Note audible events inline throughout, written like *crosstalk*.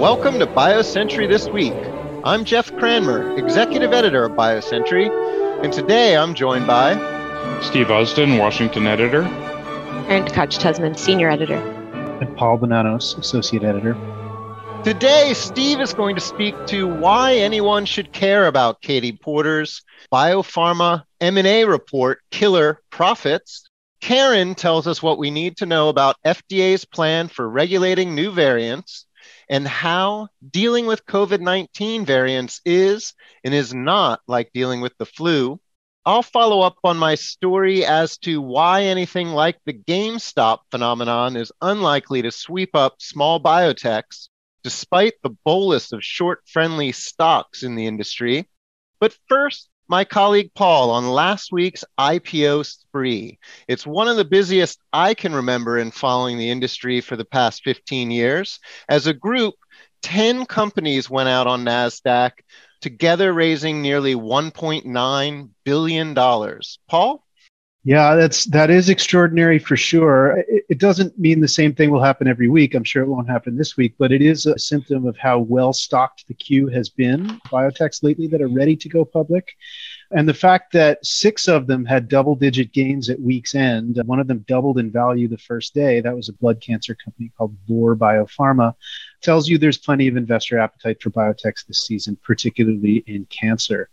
Welcome to BioCentury This Week. I'm Jeff Cranmer, Executive Editor of BioCentury, and today I'm joined by Steve Usdin, Washington Editor, Karen Tkach-Tuzman, Senior Editor, and Paul Bonanos, Associate Editor. Today, Steve is going to speak to why anyone should care about Katie Porter's biopharma M&A report, Killer Profits. Karen tells us what we need to know about FDA's plan for regulating new variants and how dealing with COVID 19 variants is and is not like dealing with the flu. I'll follow up on my story as to why anything like the GameStop phenomenon is unlikely to sweep up small biotechs, despite the bolus of short friendly stocks in the industry. But first, my colleague Paul on last week's IPO spree. It's one of the busiest I can remember in following the industry for the past 15 years. As a group, 10 companies went out on NASDAQ, together raising nearly $1.9 billion. Paul? Yeah, that's that is extraordinary for sure. It, it, doesn't mean the same thing will happen every week. I'm sure it won't happen this week, but it is a symptom of how well stocked the queue has been. Biotechs lately that are ready to go public, and the fact that six of them had double-digit gains at week's end. One of them doubled in value the first day. That was a blood cancer company called Vor Biopharma. Tells you there's plenty of investor appetite for biotechs this season, particularly in cancer.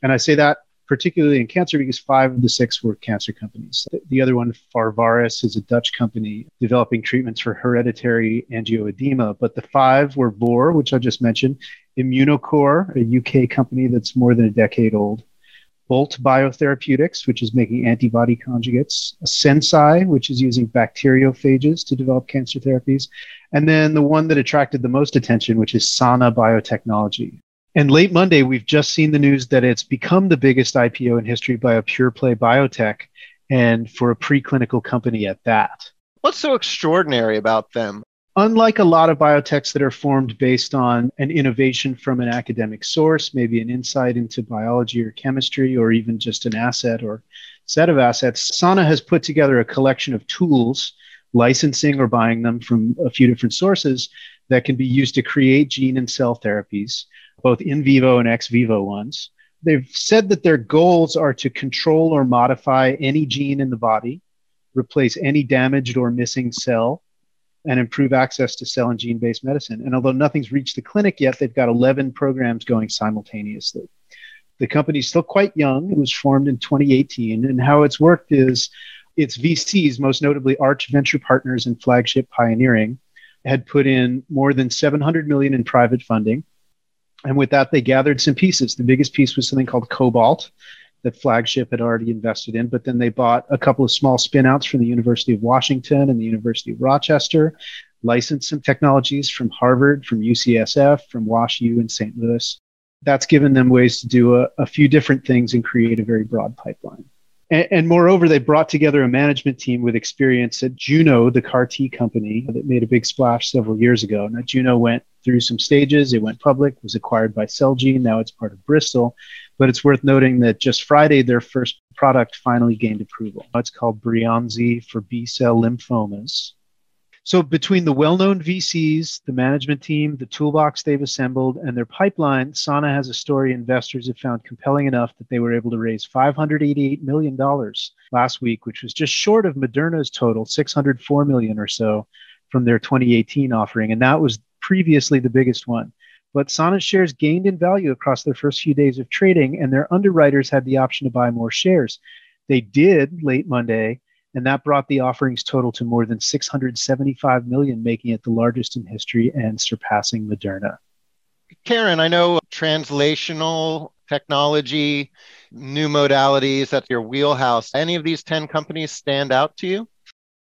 And I say that particularly in cancer because five of the six were cancer companies. The other one, Pharvaris, is a Dutch company developing treatments for hereditary angioedema. But the five were Vor, which I just mentioned, Immunocore, a UK company that's more than a decade old, Bolt Biotherapeutics, which is making antibody conjugates, Sensei, which is using bacteriophages to develop cancer therapies, and then the one that attracted the most attention, which is Sana Biotechnology, and late Monday, we've just seen the news that it's become the biggest IPO in history by a pure play biotech and for a preclinical company at that. What's so extraordinary about them? Unlike a lot of biotechs that are formed based on an innovation from an academic source, maybe an insight into biology or chemistry, or even just an asset or set of assets, Sana has put together a collection of tools, licensing or buying them from a few different sources, that can be used to create gene and cell therapies both in vivo and ex vivo ones. They've said that their goals are to control or modify any gene in the body, replace any damaged or missing cell, and improve access to cell and gene based medicine. And although nothing's reached the clinic yet, they've got 11 programs going simultaneously. The company's still quite young. It was formed in 2018. And how it's worked is its VCs, most notably Arch Venture Partners and Flagship Pioneering, had put in more than 700 million in private funding and with that, they gathered some pieces. The biggest piece was something called Cobalt that Flagship had already invested in, but then they bought a couple of small spinouts from the University of Washington and the University of Rochester, licensed some technologies from Harvard, from UCSF, from WashU in St. Louis. That's given them ways to do a, a few different things and create a very broad pipeline. And, and, moreover, they brought together a management team with experience at Juno, the CAR T company that made a big splash several years ago. Now, Juno went through some stages. It went public, was acquired by Celgene. Now it's part of Bristol. But it's worth noting that just Friday, their first product finally gained approval. It's called Breyanzi for B cell lymphomas. So, between the well known VCs, the management team, the toolbox they've assembled, and their pipeline, Sana has a story investors have found compelling enough that they were able to raise $588 million last week, which was just short of Moderna's total, 604 million or so from their 2018 offering. And that was previously the biggest one. But Sana's shares gained in value across their first few days of trading, and their underwriters had the option to buy more shares. They did late Monday and that brought the offerings total to more than 675 million, making it the largest in history and surpassing Moderna. Karen, I know translational technology, new modalities, that's your wheelhouse. Any of these 10 companies stand out to you?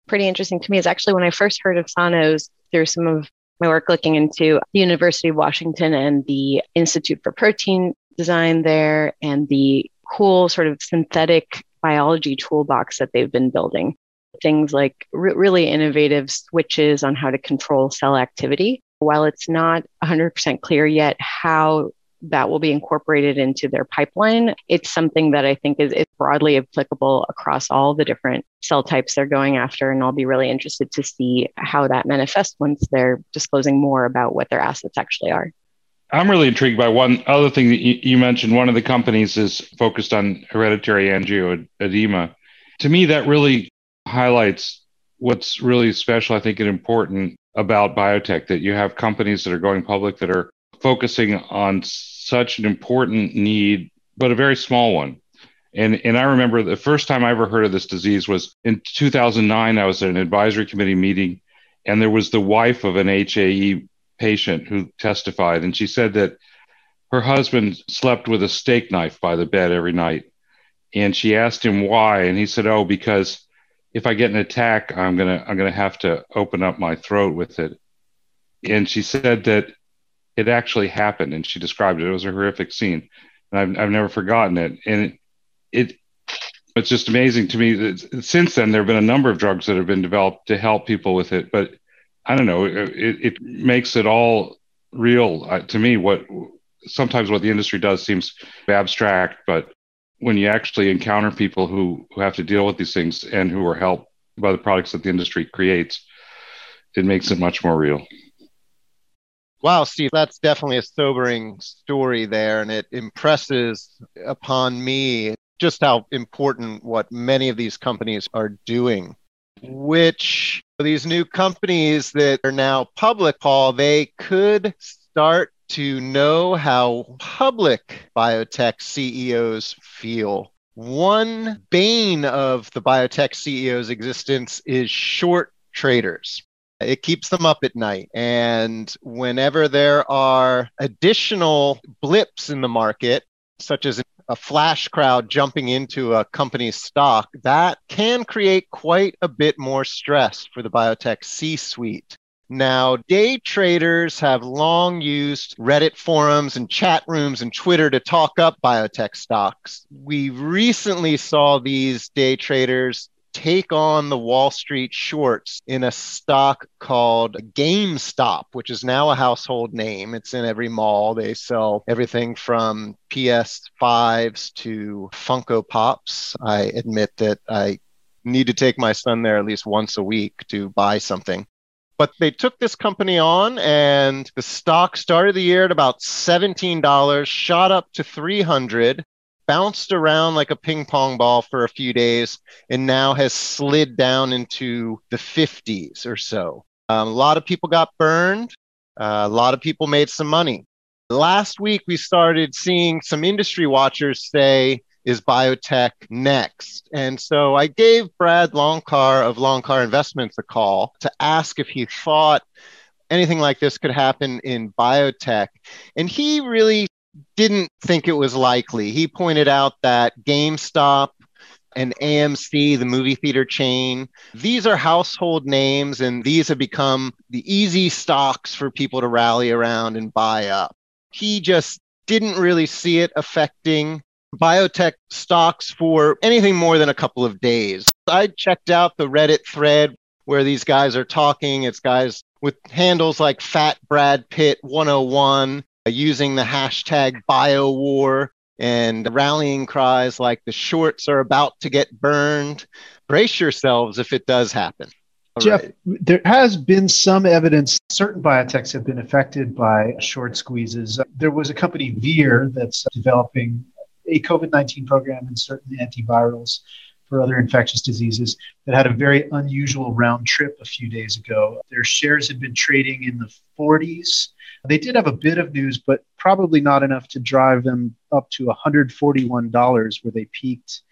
Pretty interesting to me is actually when I first heard of Sanos through some of my work looking into the University of Washington and the Institute for Protein Design there and the cool sort of synthetic biology toolbox that they've been building. Things like re- really innovative switches on how to control cell activity. While it's not 100% clear yet how that will be incorporated into their pipeline. It's something that I think is, is broadly applicable across all the different cell types they're going after. And I'll be really interested to see how that manifests once they're disclosing more about what their assets actually are. I'm really intrigued by one other thing that you, you mentioned. One of the companies is focused on hereditary angioedema. To me, that really highlights what's really special, I think, and important about biotech that you have companies that are going public that are focusing on such an important need, but a very small one. And, and I remember the first time I ever heard of this disease was in 2009. I was at an advisory committee meeting, and there was the wife of an HAE patient who testified, and she said that her husband slept with a steak knife by the bed every night. And she asked him why, and he said, "Oh, because if I get an attack, I'm gonna I'm gonna have to open up my throat with it." And she said that it actually happened, and she described it. It was a horrific scene, and I've I've never forgotten it. And it, it it's just amazing to me that since then there have been a number of drugs that have been developed to help people with it, but I don't know. It, it makes it all real uh, to me. What sometimes what the industry does seems abstract, but when you actually encounter people who, who have to deal with these things and who are helped by the products that the industry creates, it makes it much more real. Wow, Steve, that's definitely a sobering story there, and it impresses upon me just how important what many of these companies are doing which these new companies that are now public, Paul, they could start to know how public biotech CEOs feel. One bane of the biotech CEO's existence is short traders. It keeps them up at night. And whenever there are additional blips in the market, such as a flash crowd jumping into a company's stock, that can create quite a bit more stress for the biotech C suite. Now, day traders have long used Reddit forums and chat rooms and Twitter to talk up biotech stocks. We recently saw these day traders take on the Wall Street shorts in a stock called GameStop, which is now a household name. It's in every mall. They sell everything from PS5s to Funko Pops. I admit that I need to take my son there at least once a week to buy something. But they took this company on, and the stock started the year at about $17, shot up to 300 bounced around like a ping pong ball for a few days and now has slid down into the 50s or so. Um, a lot of people got burned. Uh, a lot of people made some money. Last week, we started seeing some industry watchers say, is biotech next? And so I gave Brad Loncar of Loncar Investments a call to ask if he thought anything like this could happen in biotech. And he really didn't think it was likely. He pointed out that GameStop and AMC, the movie theater chain, these are household names, and these have become the easy stocks for people to rally around and buy up. He just didn't really see it affecting biotech stocks for anything more than a couple of days. I checked out the Reddit thread where these guys are talking. It's guys with handles like Fat Brad Pitt 101 using the hashtag BioWar and rallying cries like the shorts are about to get burned. Brace yourselves if it does happen. All Jeff, right. there has been some evidence certain biotechs have been affected by short squeezes. Uh, there was a company, Vir, that's developing a COVID 19 program and certain antivirals for other infectious diseases that had a very unusual round trip a few days ago. Their shares had been trading in the 40s they did have a bit of news, but probably not enough to drive them up to $141 where they peaked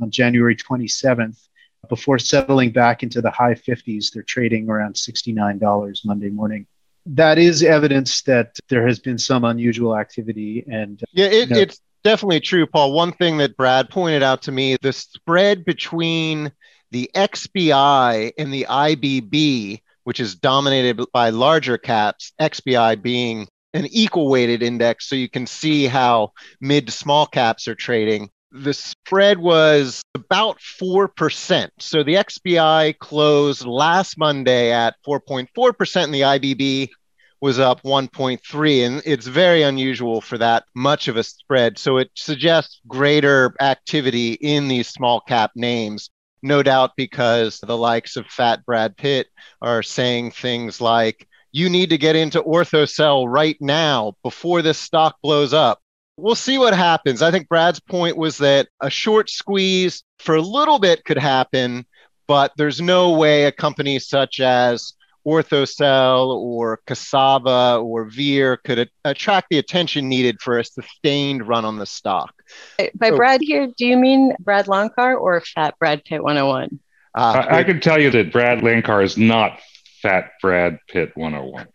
on January 27th before settling back into the high 50s. They're trading around $69 Monday morning. That is evidence that there has been some unusual activity. And yeah, it, you know, it's definitely true, Paul. One thing that Brad pointed out to me the spread between the XBI and the IBB which is dominated by larger caps, XBI being an equal weighted index. So you can see how mid to small caps are trading. The spread was about 4%. So the XBI closed last Monday at 4.4%, and the IBB was up 1.3, and it's very unusual for that much of a spread. So it suggests greater activity in these small cap names. No doubt because the likes of Fat Brad Pitt are saying things like, you need to get into orthocell right now before this stock blows up. We'll see what happens. I think Brad's point was that a short squeeze for a little bit could happen, but there's no way a company such as Orthocell or Cassava or Vir could a- attract the attention needed for a sustained run on the stock. By so, Brad here, do you mean Brad Loncar or Fat Brad Pitt 101? Uh, I, I can tell you that Brad Loncar is not Fat Brad Pitt 101.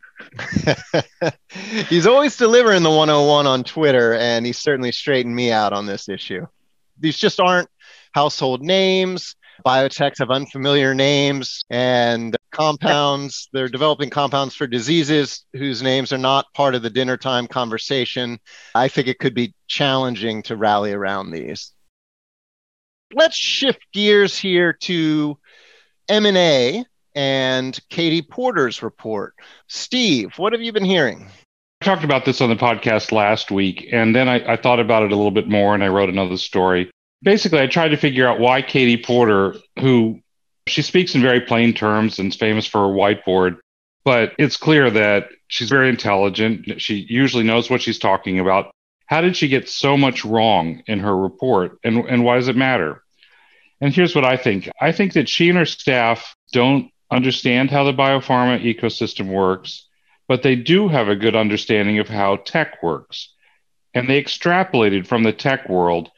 *laughs* he's always delivering the 101 on Twitter, and he's certainly straightened me out on this issue. These just aren't household names. Biotechs have unfamiliar names and compounds. They're developing compounds for diseases whose names are not part of the dinner time conversation. I think it could be challenging to rally around these. Let's shift gears here to M&A and Katie Porter's report. Steve, what have you been hearing? I talked about this on the podcast last week, and then I, I thought about it a little bit more and I wrote another story basically, I tried to figure out why Katie Porter, who she speaks in very plain terms and is famous for her whiteboard, but it's clear that she's very intelligent. She usually knows what she's talking about. How did she get so much wrong in her report, and, and why does it matter? And here's what I think I think that she and her staff don't understand how the biopharma ecosystem works, but they do have a good understanding of how tech works. And they extrapolated from the tech world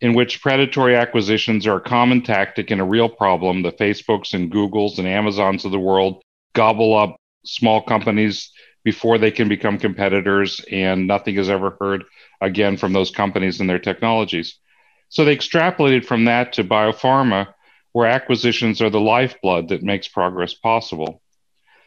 in which predatory acquisitions are a common tactic and a real problem. The Facebooks and Googles and Amazons of the world gobble up small companies before they can become competitors, and nothing is ever heard again from those companies and their technologies. So they extrapolated from that to biopharma, where acquisitions are the lifeblood that makes progress possible.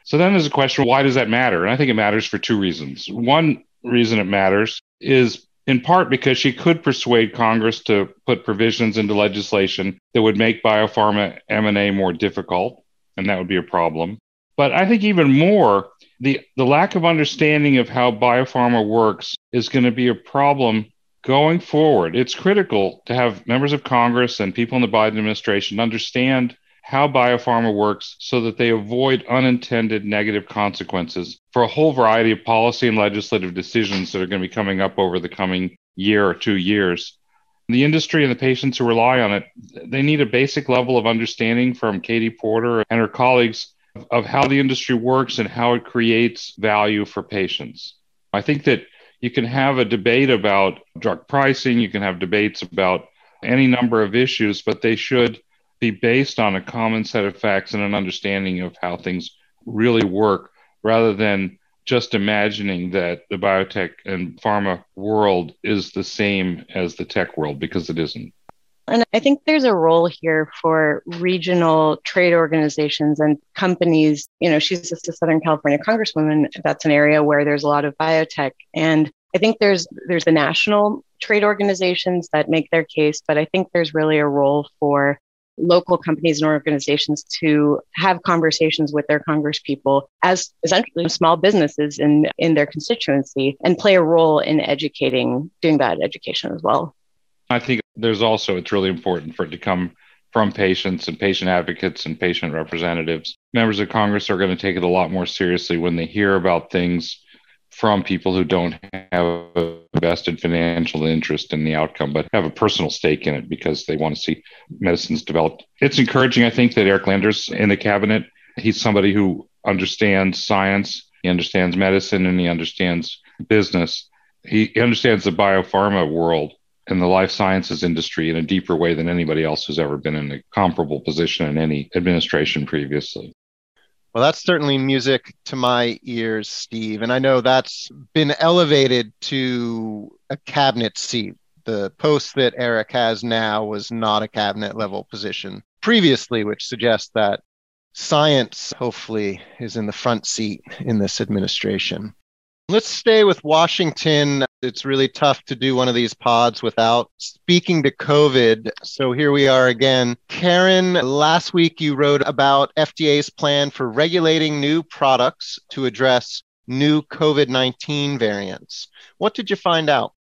So then there's a question why does that matter? And I think it matters for two reasons. One reason it matters is in part because she could persuade Congress to put provisions into legislation that would make biopharma M&A more difficult, and that would be a problem. But I think even more, the, the lack of understanding of how biopharma works is going to be a problem going forward. It's critical to have members of Congress and people in the Biden administration understand how biopharma works so that they avoid unintended negative consequences for a whole variety of policy and legislative decisions that are going to be coming up over the coming year or two years. The industry and the patients who rely on it, they need a basic level of understanding from Katie Porter and her colleagues of how the industry works and how it creates value for patients. I think that you can have a debate about drug pricing, you can have debates about any number of issues, but they should be based on a common set of facts and an understanding of how things really work rather than just imagining that the biotech and pharma world is the same as the tech world because it isn't. And I think there's a role here for regional trade organizations and companies. You know, she's just a Southern California congresswoman. That's an area where there's a lot of biotech. And I think there's there's the national trade organizations that make their case, but I think there's really a role for local companies and organizations to have conversations with their congresspeople as essentially small businesses in, in their constituency and play a role in educating, doing that education as well. I think there's also, it's really important for it to come from patients and patient advocates and patient representatives. Members of Congress are going to take it a lot more seriously when they hear about things from people who don't have a vested financial interest in the outcome, but have a personal stake in it because they want to see medicines developed. It's encouraging, I think, that Eric Lander's in the cabinet, he's somebody who understands science, he understands medicine, and he understands business. He understands the biopharma world and the life sciences industry in a deeper way than anybody else who's ever been in a comparable position in any administration previously. Well, that's certainly music to my ears, Steve. And I know that's been elevated to a cabinet seat. The post that Eric has now was not a cabinet level position previously, which suggests that science, hopefully, is in the front seat in this administration. Let's stay with Washington. It's really tough to do one of these pods without speaking to COVID. So here we are again. Karen, last week you wrote about FDA's plan for regulating new products to address new COVID 19 variants. What did you find out?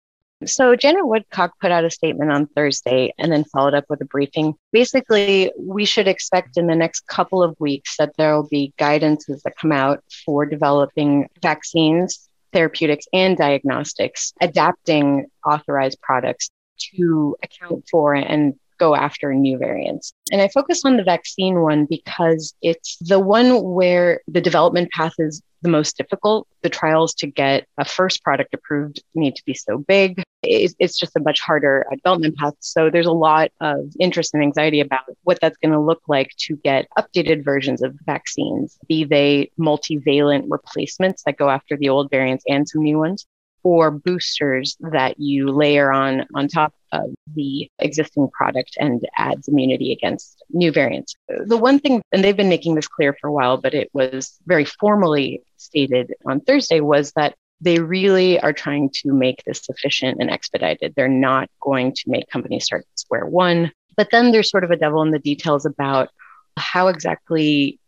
So, Janet Woodcock put out a statement on Thursday and then followed up with a briefing. Basically, we should expect in the next couple of weeks that there will be guidances that come out for developing vaccines, therapeutics, and diagnostics, adapting authorized products to account for and go after new variants. And I focus on the vaccine one because it's the one where the development path is the most difficult. The trials to get a first product approved need to be so big. It's just a much harder uh, development path. So there's a lot of interest and anxiety about what that's going to look like to get updated versions of vaccines, be they multivalent replacements that go after the old variants and some new ones, or boosters that you layer on on top of the existing product and adds immunity against new variants. The one thing, and they've been making this clear for a while, but it was very formally stated on Thursday, was that they really are trying to make this efficient and expedited. They're not going to make companies start at square one. But then there's sort of a devil in the details about how exactly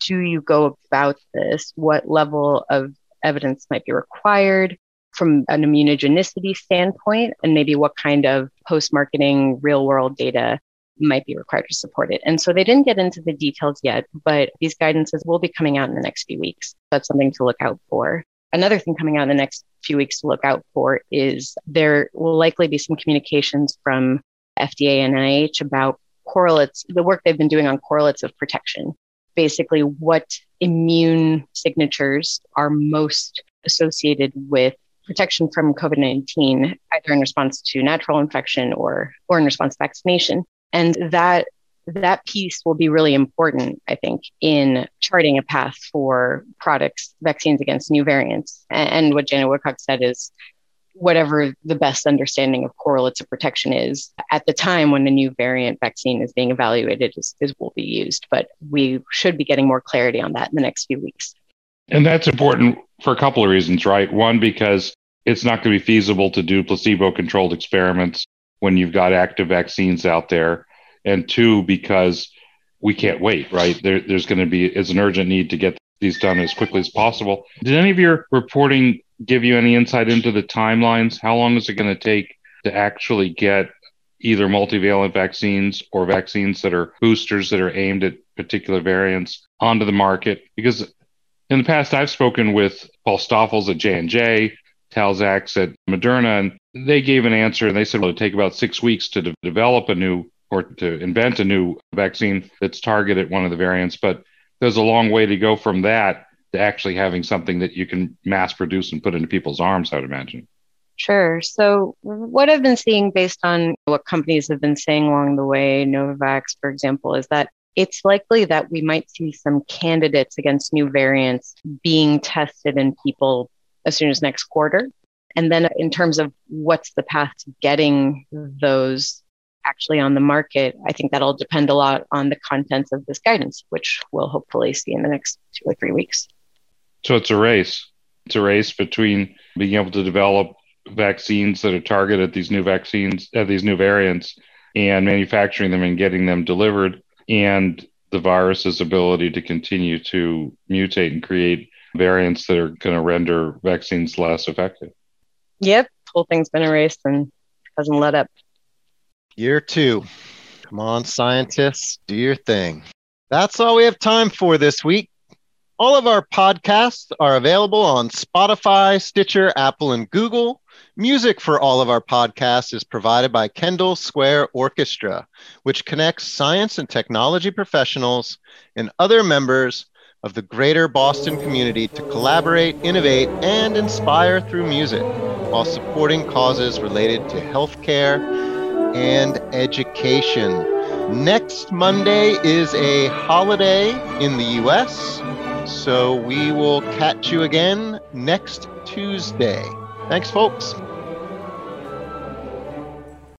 do you go about this? What level of evidence might be required? From an immunogenicity standpoint and maybe what kind of post marketing real world data might be required to support it. And so they didn't get into the details yet, but these guidances will be coming out in the next few weeks. That's something to look out for. Another thing coming out in the next few weeks to look out for is there will likely be some communications from FDA and NIH about correlates, the work they've been doing on correlates of protection. Basically, what immune signatures are most associated with protection from COVID 19, either in response to natural infection or, or in response to vaccination. And that that piece will be really important, I think, in charting a path for products, vaccines against new variants. And what Janet Woodcock said is whatever the best understanding of correlates of protection is at the time when the new variant vaccine is being evaluated is, is will be used. But we should be getting more clarity on that in the next few weeks. And that's important for a couple of reasons, right? One, because it's not going to be feasible to do placebo controlled experiments when you've got active vaccines out there. And two, because we can't wait, right? There, there's going to be, it's an urgent need to get these done as quickly as possible. Did any of your reporting give you any insight into the timelines? How long is it going to take to actually get either multivalent vaccines or vaccines that are boosters that are aimed at particular variants onto the market? Because in the past, I've spoken with Paul Stoffels at J&J, Tal Zaks at Moderna, and they gave an answer. And they said, well, it'll take about six weeks to de- develop a new or to invent a new vaccine that's targeted one of the variants. But there's a long way to go from that to actually having something that you can mass produce and put into people's arms, I would imagine. Sure. So, what I've been seeing based on what companies have been saying along the way, Novavax, for example, is that it's likely that we might see some candidates against new variants being tested in people as soon as next quarter. And then, in terms of what's the path to getting those actually on the market, I think that'll depend a lot on the contents of this guidance, which we'll hopefully see in the next two or three weeks. So it's a race. It's a race between being able to develop vaccines that are targeted at these new vaccines, at these new variants, and manufacturing them and getting them delivered, and the virus's ability to continue to mutate and create variants that are going to render vaccines less effective. Yep, whole thing's been erased and hasn't let up. Year two. Come on, scientists, do your thing. That's all we have time for this week. All of our podcasts are available on Spotify, Stitcher, Apple, and Google. Music for all of our podcasts is provided by Kendall Square Orchestra, which connects science and technology professionals and other members of the greater Boston community to collaborate, innovate, and inspire through music while supporting causes related to healthcare and education. Next Monday is a holiday in the US, so we will catch you again next Tuesday. Thanks, folks.